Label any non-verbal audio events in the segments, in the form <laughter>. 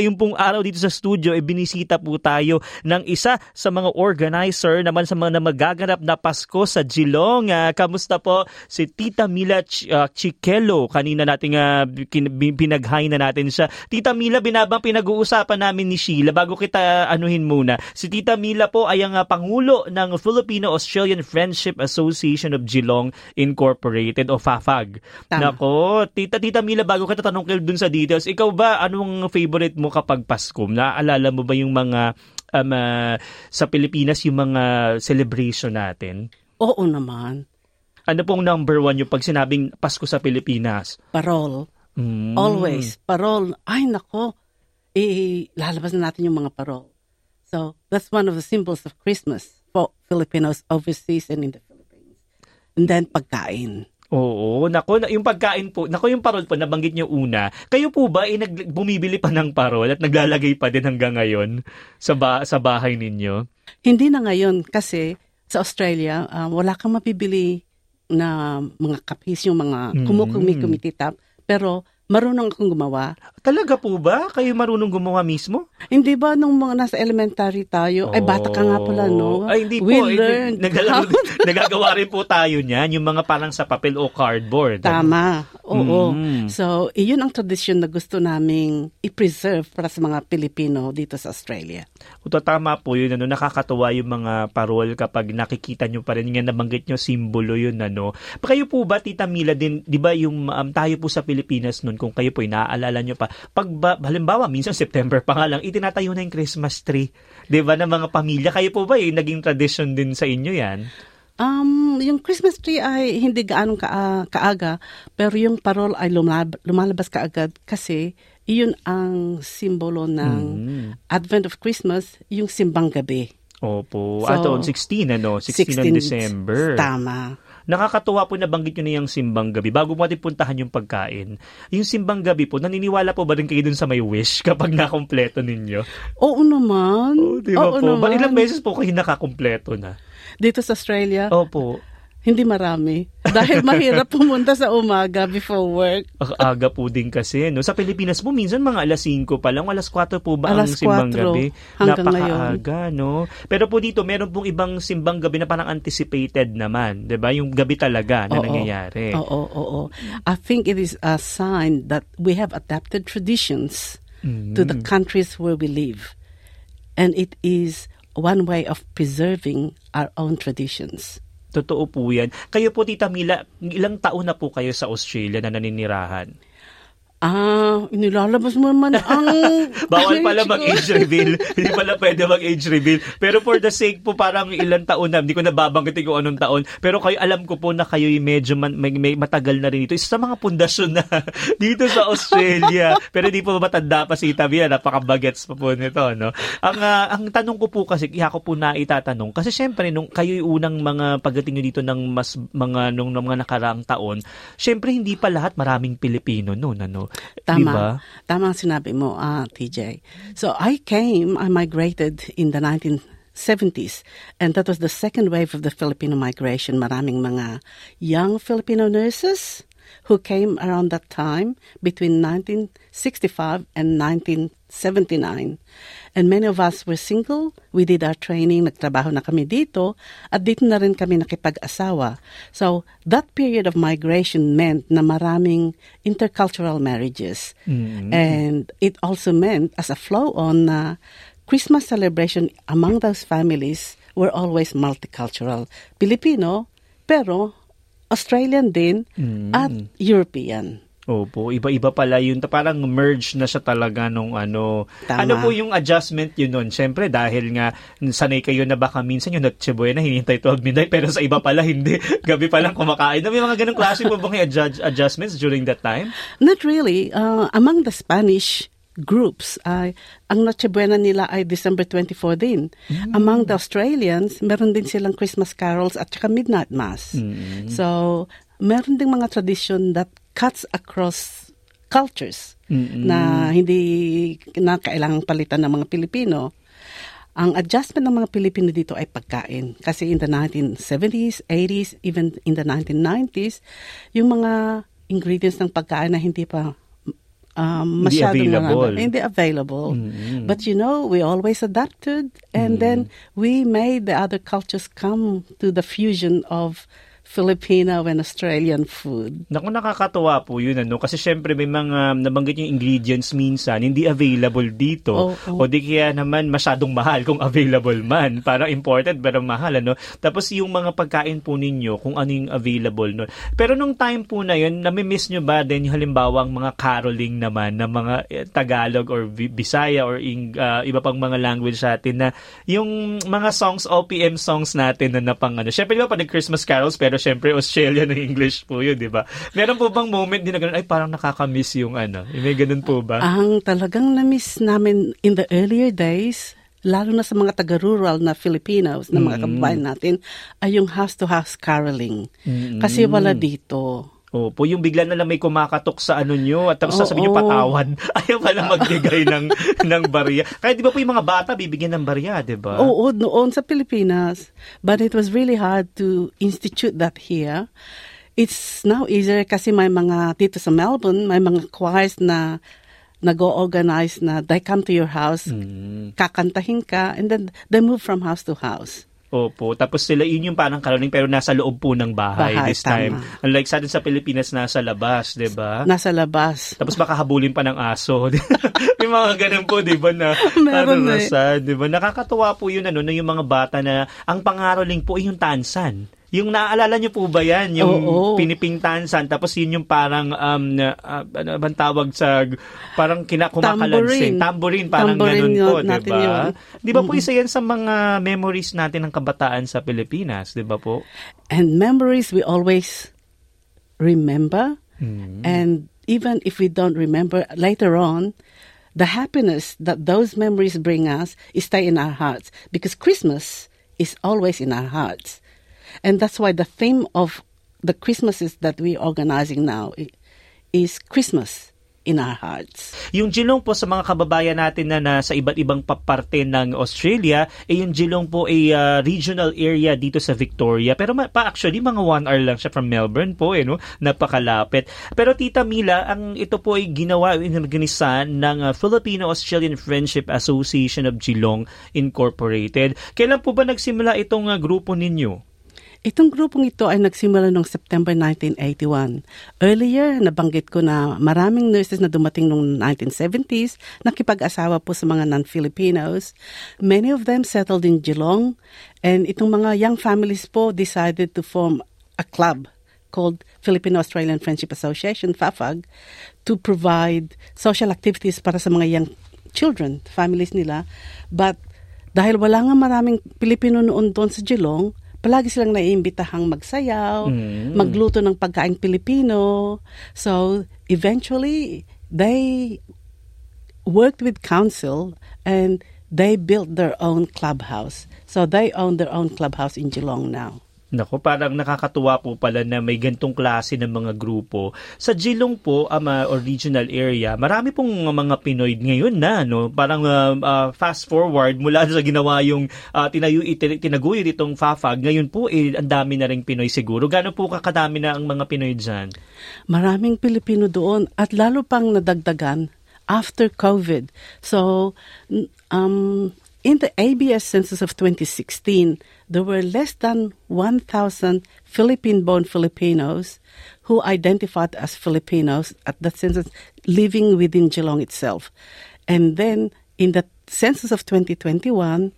Ngayon pong araw dito sa studio, e binisita po tayo ng isa sa mga organizer naman sa mga magaganap na Pasko sa Geelong. Uh, kamusta po si Tita Mila Ch- uh, Chiquelo? Kanina nating uh, pinaghay na natin siya. Tita Mila, binabang pinag-uusapan namin ni Sheila. Bago kita anuhin muna, si Tita Mila po ay ang uh, Pangulo ng Filipino-Australian Friendship Association of Geelong Incorporated o FAFAG. Tama. Nako, Tita, Tita Mila, bago kita tanong kayo dun sa details, ikaw ba, anong favorite mo kapag Pasko? Naaalala mo ba yung mga um, uh, sa Pilipinas yung mga celebration natin? Oo naman. Ano pong number one yung pag sinabing Pasko sa Pilipinas? Parol. Mm. Always. Parol. Ay, nako. Eh, lalabas na natin yung mga parol. So, that's one of the symbols of Christmas for Filipinos overseas and in the Philippines. And then, pagkain. Oo, nako, yung pagkain po, nako yung parol po, nabanggit niyo una. Kayo po ba, eh, nag, bumibili pa ng parol at naglalagay pa din hanggang ngayon sa, ba, sa bahay ninyo? Hindi na ngayon kasi sa Australia, uh, wala kang mapibili na mga kapis, yung mga mm. kumukumi-kumititap. Pero marunong akong gumawa. Talaga po ba? Kayo marunong gumawa mismo? Hindi ba nung mga nasa elementary tayo? Oh. Ay, bata ka nga pala, no? Ay, hindi We po. learned. Nagalaro, <laughs> nagagawa rin po tayo niyan, yung mga parang sa papel o cardboard. Tama. Oo. Mm. So, iyon ang tradisyon na gusto naming i-preserve para sa mga Pilipino dito sa Australia. Ito, tama po yun. Ano, nakakatuwa yung mga parol kapag nakikita nyo pa rin. Yung nabanggit nyo, simbolo yun. Ano. Pa kayo po ba, Tita Mila, din, di ba yung um, tayo po sa Pilipinas noon, kung kayo po naaalala nyo pa, pag ba, halimbawa, minsan September pa nga lang, itinatayo na yung Christmas tree. Di ba, ng mga pamilya. Kayo po ba, eh, naging tradition din sa inyo yan? Um, yung Christmas tree ay hindi gaano ka, uh, kaaga, pero yung parol ay lumalab, lumalabas kaagad kasi iyon ang simbolo ng mm. Advent of Christmas, yung simbang gabi. Opo. So, Ato, 16, ano? 16, 16 ng December. Tama. Nakakatuwa po na banggit nyo na yung simbang gabi. Bago mo natin puntahan yung pagkain, yung simbang gabi po, naniniwala po ba rin kayo dun sa may wish <laughs> kapag nakompleto ninyo? Oo naman. Oo, di ba Oo po? Naman. Ba, ilang beses po kayo nakakompleto na? Dito sa Australia? Opo. Hindi marami. Dahil mahirap <laughs> pumunta sa umaga before work. Aga po din kasi. No? Sa Pilipinas po, minsan mga alas 5 pa lang. Alas 4 po ba alas ang simbang 4, gabi? Napakaaga, no? Pero po dito, meron pong ibang simbang gabi na parang anticipated naman. ba Yung gabi talaga na oo, nangyayari. Oo, oo, oo. I think it is a sign that we have adapted traditions mm. to the countries where we live. And it is one way of preserving our own traditions. Totoo po yan. Kayo po, Tita Mila, ilang taon na po kayo sa Australia na naninirahan? Ah, inilalabas mo naman ang... <laughs> Bawal pala mag-age reveal. <laughs> hindi pala pwede mag-age reveal. Pero for the sake po, parang ilang taon na, hindi ko nababanggitin kung anong taon. Pero kayo, alam ko po na kayo medyo man, may, may matagal na rin ito. Isa sa mga pundasyon na <laughs> dito sa Australia. Pero hindi po matanda pa si Tavia. Napaka-bagets pa po nito. No? Ang, uh, ang tanong ko po kasi, kaya ko po na itatanong. Kasi syempre, nung kayo yung unang mga pagdating nyo dito ng mas mga, nung, nung mga nakaraang taon, syempre hindi pa lahat maraming Pilipino noon. Ano? Tama. Diba? Tama sinabi mo, ah, TJ. So I came, I migrated in the 1970s and that was the second wave of the Filipino migration. Maraming mga young Filipino nurses who came around that time between 1965 and 1979. And many of us were single. We did our training, nagtrabaho na kami dito, at dito na rin kami nakipag-asawa. So, that period of migration meant na maraming intercultural marriages. Mm-hmm. And it also meant, as a flow-on, na Christmas celebration among those families were always multicultural. Filipino, pero Australian din mm. at European. Opo, iba-iba pala yun. Parang merge na siya talaga nung ano. Tama. Ano po yung adjustment yun nun? Siyempre, dahil nga sanay kayo na baka minsan yung Noche na hinihintay 12 midnight, pero sa iba pala <laughs> hindi. Gabi pa lang kumakain. May mga ganong klase po bang adjust, adjustments during that time? Not really. Uh, among the Spanish groups ay ang Noche Buena nila ay December 24 din. Mm. Among the Australians, meron din silang Christmas carols at saka midnight mass. Mm. So, meron ding mga tradition that cuts across cultures Mm-mm. na hindi na kailangang palitan ng mga Pilipino. Ang adjustment ng mga Pilipino dito ay pagkain. Kasi in the 1970s, 80s, even in the 1990s, yung mga ingredients ng pagkain na hindi pa um, Hindi available. Hindi available. Mm. But you know, we always adapted and then we made the other cultures come to the fusion of Filipino and Australian food. Naku, nakakatuwa po yun, ano? Kasi syempre may mga nabanggit yung ingredients minsan, hindi available dito. Oo. O di kaya naman masyadong mahal kung available man. Parang important pero mahal, ano? Tapos yung mga pagkain po ninyo, kung ano yung available. No? Pero nung time po na yun, nami-miss nyo ba din yung halimbawa ang mga caroling naman na mga eh, Tagalog or Bisaya or ing, ah, iba pang mga language sa atin na yung mga songs, OPM songs natin na napang ano. Syempre, di ba, pag Christmas carols, pero syempre, Australian na English po yun, di ba? Meron po bang moment din na ganun, ay parang nakakamiss yung ano? May ganun po ba? Ang talagang na-miss namin in the earlier days, lalo na sa mga taga-rural na Filipinos, na mga kababayan natin, ay yung house-to-house caroling. Kasi wala dito. Opo, yung bigla na lang may kumakatok sa ano nyo at tapos Oo. sasabihin nyo patawan. <laughs> Ayaw pala magbigay ng, <laughs> ng barya. Kaya di ba po yung mga bata bibigyan ng barya, di ba? Oo, noon sa Pilipinas. But it was really hard to institute that here. It's now easier kasi may mga, dito sa Melbourne, may mga choirs na nag-organize na they come to your house, Mm. kakantahin ka, and then they move from house to house. Opo. Tapos sila, yun yung parang caroling pero nasa loob po ng bahay, Bahay, this time. tama. Unlike sa atin sa Pilipinas, nasa labas, di ba? Nasa labas. Tapos baka habulin pa ng aso. <laughs> May mga ganun po, di ba, na <laughs> Meron ano, eh. sad, di ba? Nakakatuwa po yun, ano, na yung mga bata na ang pangaroling po ay yung tansan. Yung naaalala niyo po ba yan? Yung Oo. piniping tansan, tapos yun yung parang, um, ah, ano bang tawag sa, parang kinakumakalansing. Tambourine. Tambourine, parang Tambourine ganun po, di natin ba? yun. Di ba po isa yan sa mga memories natin ng kabataan sa Pilipinas, di ba po? And memories we always remember. Mm. And even if we don't remember later on, the happiness that those memories bring us is stay in our hearts because Christmas is always in our hearts. And that's why the theme of the Christmases that we're organizing now is Christmas in our hearts. Yung Geelong po sa mga kababayan natin na nasa iba't ibang paparte ng Australia, eh yung Geelong po ay ah, regional area dito sa Victoria. Pero ma- pa actually mga one hour lang siya from Melbourne po, eh, no? napakalapit. Pero Tita Mila, ang ito po ay ginawa, inorganisan ng ah, Filipino-Australian Friendship Association of Geelong Incorporated. Kailan po ba nagsimula itong ah, grupo ninyo? Itong grupong ito ay nagsimula noong September 1981. Earlier, nabanggit ko na maraming nurses na dumating noong 1970s, nakipag-asawa po sa mga non-Filipinos. Many of them settled in Geelong, and itong mga young families po decided to form a club called Filipino-Australian Friendship Association, FAFAG, to provide social activities para sa mga young children, families nila. But dahil wala nga maraming Pilipino noon doon sa Geelong, palagi silang naiimbitahang magsayaw, Mm. magluto ng pagkain Pilipino. So, eventually, they worked with council and they built their own clubhouse. So, they own their own clubhouse in Geelong now. Nako, parang nakakatuwa po pala na may gantong klase ng mga grupo. Sa Geelong po, um, uh, or regional area, marami pong mga Pinoy ngayon na, no? Parang um, uh, fast forward mula sa ginawa yung uh, tinayo, tinaguyod itong FAFAG. Ngayon po, eh, ang dami na rin Pinoy siguro. Gano'n po kakadami na ang mga Pinoy dyan? Maraming Pilipino doon at lalo pang nadagdagan after COVID. So, um, in the ABS census of 2016, there were less than 1,000 Philippine-born Filipinos who identified as Filipinos at the census living within Geelong itself. And then, in the census of 2021,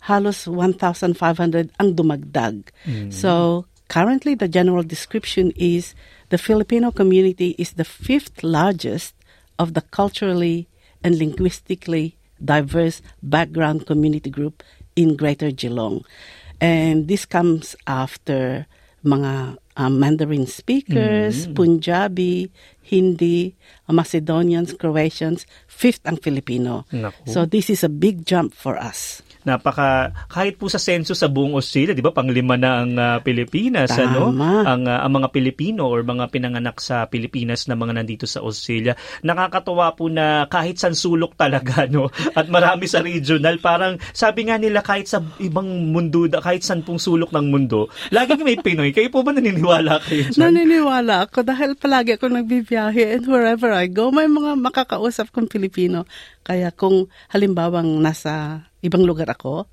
halos 1,500 ang dumagdag. Mm. So, currently the general description is the Filipino community is the fifth largest of the culturally and linguistically diverse background community group in Greater Geelong. And this comes after mga um, Mandarin speakers, Punjabi, Hindi, Macedonians, Croatians, fifth ang Filipino. Naku. So this is a big jump for us. Napaka kahit po sa senso sa buong Australia, 'di ba? Panglima na ang uh, Pilipinas, Tama. ano? Ang uh, ang mga Pilipino or mga pinanganak sa Pilipinas na mga nandito sa Australia. Nakakatuwa po na kahit san sulok talaga, <laughs> no? At marami sa regional, parang sabi nga nila kahit sa ibang mundo, kahit san pong sulok ng mundo, laging may Pinoy. Kayo po ba naniniwala kayo dyan? Naniniwala ako dahil palagi ako nagbibiyahe and wherever I go, may mga makakausap kong Pilipino. Kaya kung halimbawang nasa ibang lugar ako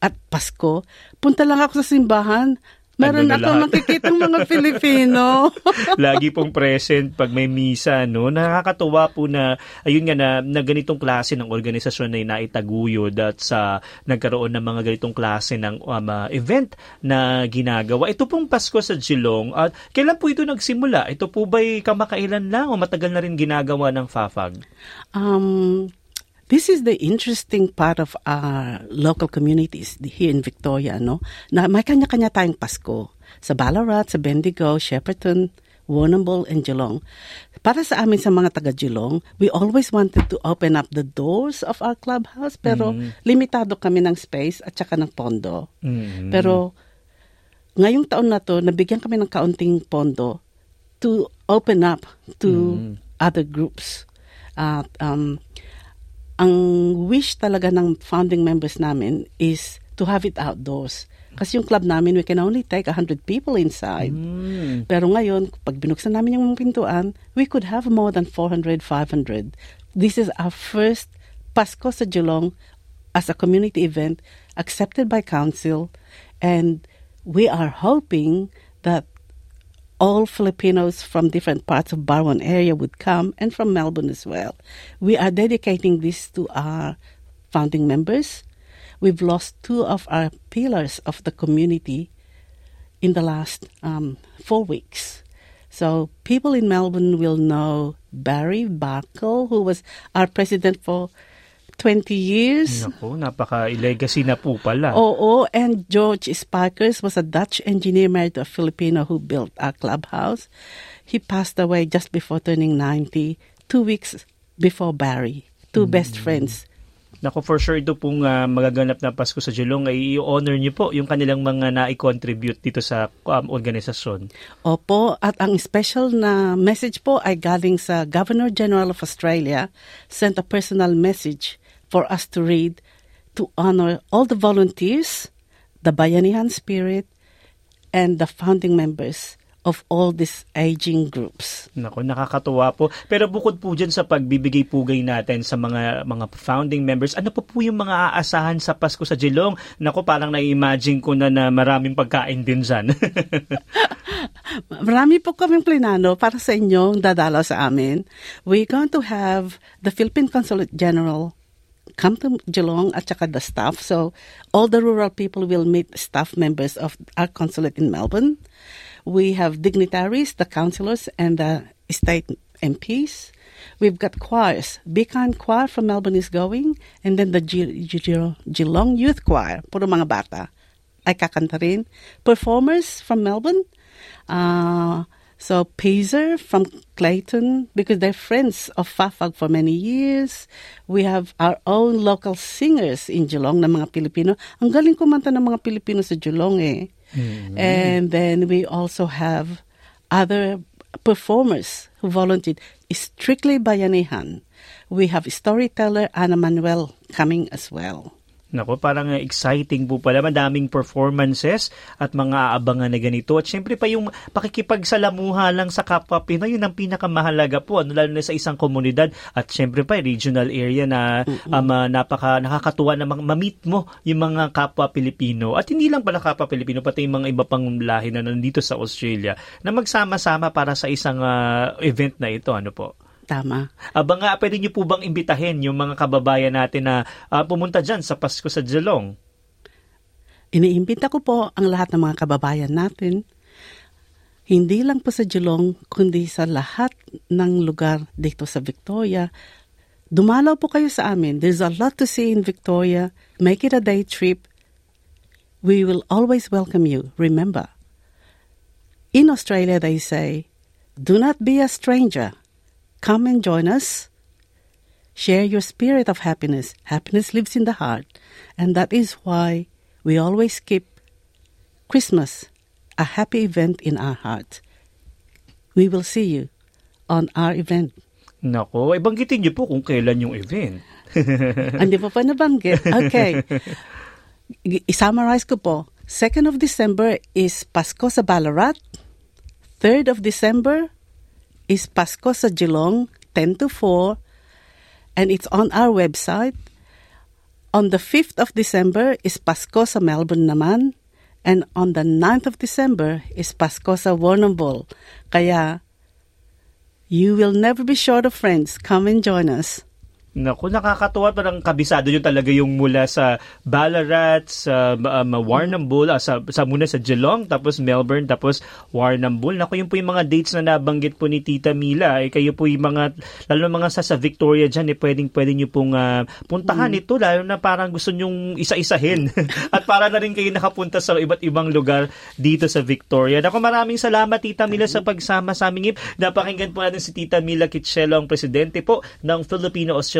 at Pasko, punta lang ako sa simbahan, Meron ano ako makikitang mga <laughs> Pilipino. <laughs> Lagi pong present pag may misa, no? Nakakatuwa po na, ayun nga na, na ganitong klase ng organisasyon na naitaguyod at sa nagkaroon ng mga ganitong klase ng um, uh, event na ginagawa. Ito pong Pasko sa Geelong, at kailan po ito nagsimula? Ito po ba'y kamakailan lang o matagal na rin ginagawa ng FAFAG? Um, This is the interesting part of our local communities here in Victoria, no? Na may kanya-kanya tayong Pasko. Sa Ballarat, sa Bendigo, Shepparton, Warrnambool, and Geelong. Para sa amin sa mga taga Geelong, we always wanted to open up the doors of our clubhouse pero mm. limitado kami ng space at saka ng pondo. Mm. Pero ngayong taon na to, nabigyan kami ng kaunting pondo to open up to mm. other groups. At uh, um, ang wish talaga ng founding members namin is to have it outdoors. Kasi yung club namin, we can only take 100 people inside. Mm. Pero ngayon, pag binuksan namin yung pintuan, we could have more than 400, 500. This is our first Pasko sa Geelong as a community event accepted by council. And we are hoping that all Filipinos from different parts of Barwon area would come and from Melbourne as well. We are dedicating this to our founding members. We've lost two of our pillars of the community in the last um, four weeks. So people in Melbourne will know Barry Barkle, who was our president for 20 years. Naku, napaka-legacy na po pala. Oo, and George Sparkers was a Dutch engineer married to a Filipino who built our clubhouse. He passed away just before turning 90, two weeks before Barry. Two mm. best friends. Nako, for sure ito pong uh, magaganap na Pasko sa Geelong ay i-honor niyo po yung kanilang mga na-contribute dito sa um, organisasyon. Opo, at ang special na message po ay galing sa Governor General of Australia, sent a personal message for us to read to honor all the volunteers, the Bayanihan spirit, and the founding members of all these aging groups. Nako, nakakatuwa po. Pero bukod po dyan sa pagbibigay pugay natin sa mga mga founding members, ano po po yung mga aasahan sa Pasko sa Geelong? Nako, parang na-imagine ko na na maraming pagkain din dyan. <laughs> Marami po kaming plinano para sa inyong dadalaw sa amin. We're going to have the Philippine Consulate General come to Geelong at saka the staff. So all the rural people will meet staff members of our consulate in Melbourne. We have dignitaries, the councillors, and the state MPs. We've got choirs. Bikan Choir from Melbourne is going, and then the Geelong Youth Choir, puro mga bata, ay. Performers from Melbourne, uh, so Pazer from Clayton, because they're friends of Fafag for many years. We have our own local singers in Geelong na mga Pilipino. Ang galing kumanta ng mga Pilipino sa Geelong eh. Mm-hmm. And then we also have other performers who volunteered. Strictly Bayanihan. We have storyteller Ana Manuel coming as well. Nako, parang exciting po pala. Madaming performances at mga aabangan na ganito. At syempre pa yung pakikipagsalamuha lang sa kapwa Pinoy, yun ang pinakamahalaga po. Ano, lalo na sa isang komunidad. At syempre pa, regional area na um, uh, napaka nakakatuwa na ma-meet mo yung mga kapwa Pilipino. At hindi lang pala kapwa Pilipino, pati yung mga iba pang lahi na nandito sa Australia na magsama-sama para sa isang uh, event na ito. Ano po? Tama. Aba nga, pwede niyo po bang imbitahin yung mga kababayan natin na uh, pumunta dyan sa Pasko sa Geelong? Iniimbita ko po ang lahat ng mga kababayan natin, hindi lang po sa Geelong, kundi sa lahat ng lugar dito sa Victoria. Dumalaw po kayo sa amin. There's a lot to see in Victoria. Make it a day trip. We will always welcome you. Remember, in Australia they say, do not be a stranger. Come and join us. Share your spirit of happiness. Happiness lives in the heart. And that is why we always keep Christmas a happy event in our heart. We will see you on our event. Nako, ay banggitin niyo po kung kailan yung event. <laughs> Hindi pa pa nabanggit. Okay. I-summarize ko po. 2nd of December is Pasko sa Ballarat. 3rd of December is Pasko sa Geelong, 10 to 4. And it's on our website. On the 5th of December is Pasko sa Melbourne naman. And on the 9th of December is Pasko sa Warrnambool. Kaya, you will never be short of friends. Come and join us. Naku, nakakatuwa parang kabisado nyo talaga yung mula sa Ballarat, sa um, Warrnambool, ah, sa, sa muna sa Geelong, tapos Melbourne, tapos Warrnambool. Naku, yun po yung mga dates na nabanggit po ni Tita Mila. Eh, kayo po yung mga, lalo mga sa, sa Victoria dyan, eh, pwedeng, pwedeng nyo pong uh, puntahan ito, lalo na parang gusto nyong isa-isahin. <laughs> At para na rin kayo nakapunta sa iba't ibang lugar dito sa Victoria. Naku, maraming salamat Tita Mila sa pagsama sa aming Napakinggan po natin si Tita Mila Kitchelo, ang presidente po ng Filipino-Australian